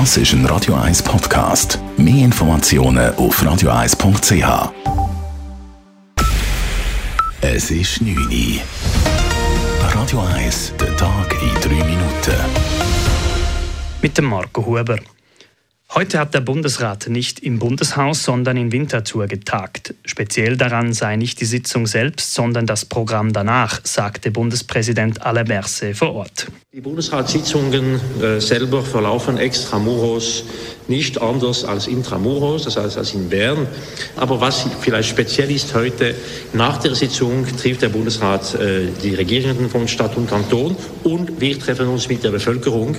Das ist ein Radio 1 Podcast. Mehr Informationen auf radio1.ch. Es ist 9 Uhr. Radio 1, der Tag in 3 Minuten. Mit dem Marco Huber. Heute hat der Bundesrat nicht im Bundeshaus, sondern in Winterthur getagt. Speziell daran sei nicht die Sitzung selbst, sondern das Programm danach, sagte Bundespräsident Alain Berset vor Ort. Die Bundesratssitzungen äh, selber verlaufen extramuros nicht anders als intramuros, das heißt als in Bern. Aber was vielleicht speziell ist heute, nach der Sitzung trifft der Bundesrat äh, die Regierenden von Stadt und Kanton und wir treffen uns mit der Bevölkerung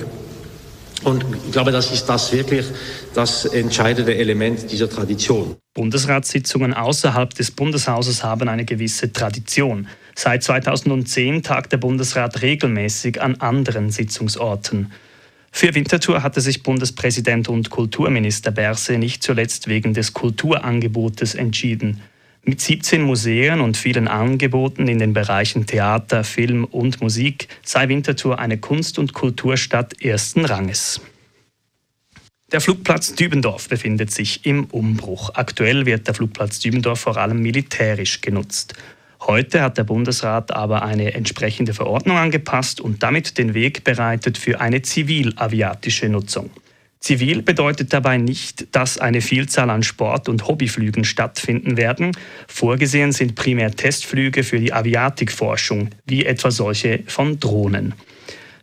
und ich glaube, das ist das wirklich das entscheidende Element dieser Tradition. Bundesratssitzungen außerhalb des Bundeshauses haben eine gewisse Tradition. Seit 2010 tagt der Bundesrat regelmäßig an anderen Sitzungsorten. Für Winterthur hatte sich Bundespräsident und Kulturminister Berse nicht zuletzt wegen des Kulturangebotes entschieden. Mit 17 Museen und vielen Angeboten in den Bereichen Theater, Film und Musik sei Winterthur eine Kunst- und Kulturstadt ersten Ranges. Der Flugplatz Dübendorf befindet sich im Umbruch. Aktuell wird der Flugplatz Dübendorf vor allem militärisch genutzt. Heute hat der Bundesrat aber eine entsprechende Verordnung angepasst und damit den Weg bereitet für eine zivilaviatische Nutzung. Zivil bedeutet dabei nicht, dass eine Vielzahl an Sport- und Hobbyflügen stattfinden werden. Vorgesehen sind primär Testflüge für die Aviatikforschung, wie etwa solche von Drohnen.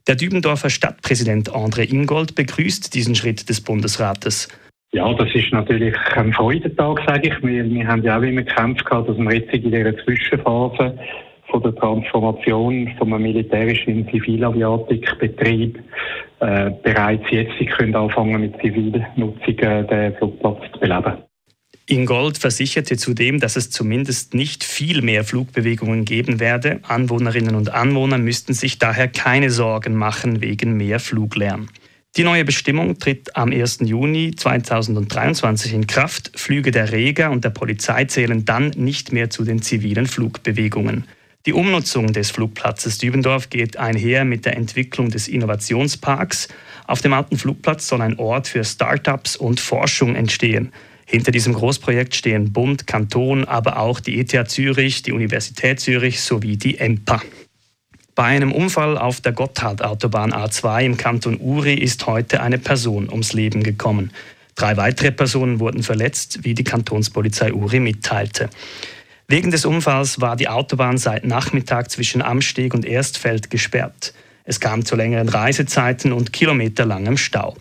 Der Dübendorfer Stadtpräsident André Ingold begrüßt diesen Schritt des Bundesrates. Ja, das ist natürlich ein Freudentag, sage ich. Wir, wir haben ja auch immer gekämpft, dass wir jetzt in dieser Zwischenphase von der Transformation vom militärischen in Zivilaviatikbetrieb äh, bereits jetzt können anfangen mit Zivilnutzung äh, den Flugplatz zu beleben. Ingold versicherte zudem, dass es zumindest nicht viel mehr Flugbewegungen geben werde. Anwohnerinnen und Anwohner müssten sich daher keine Sorgen machen wegen mehr Fluglärm. Die neue Bestimmung tritt am 1. Juni 2023 in Kraft. Flüge der Reger und der Polizei zählen dann nicht mehr zu den zivilen Flugbewegungen. Die Umnutzung des Flugplatzes Dübendorf geht einher mit der Entwicklung des Innovationsparks. Auf dem alten Flugplatz soll ein Ort für Start-ups und Forschung entstehen. Hinter diesem Großprojekt stehen Bund, Kanton, aber auch die ETH Zürich, die Universität Zürich sowie die EMPA. Bei einem Unfall auf der Gotthard-Autobahn A2 im Kanton Uri ist heute eine Person ums Leben gekommen. Drei weitere Personen wurden verletzt, wie die Kantonspolizei Uri mitteilte. Wegen des Unfalls war die Autobahn seit Nachmittag zwischen Amsteg und Erstfeld gesperrt. Es kam zu längeren Reisezeiten und kilometerlangem Stau.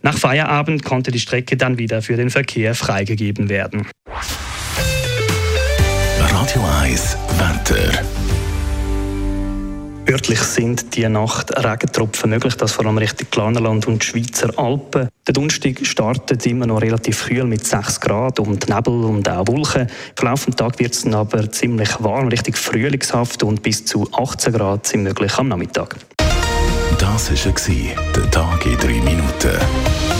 Nach Feierabend konnte die Strecke dann wieder für den Verkehr freigegeben werden. Radio 1 Wetter. Örtlich sind die Nacht Regentropfen möglich, das vor allem Richtung Glarnerland und Schweizer Alpen. Der Donnerstag startet immer noch relativ kühl mit 6 Grad und Nebel und auch Wolken. Im Verlauf des Tages wird es dann aber ziemlich warm, richtig frühlingshaft und bis zu 18 Grad sind möglich am Nachmittag. Das war der Tag in 3 Minuten.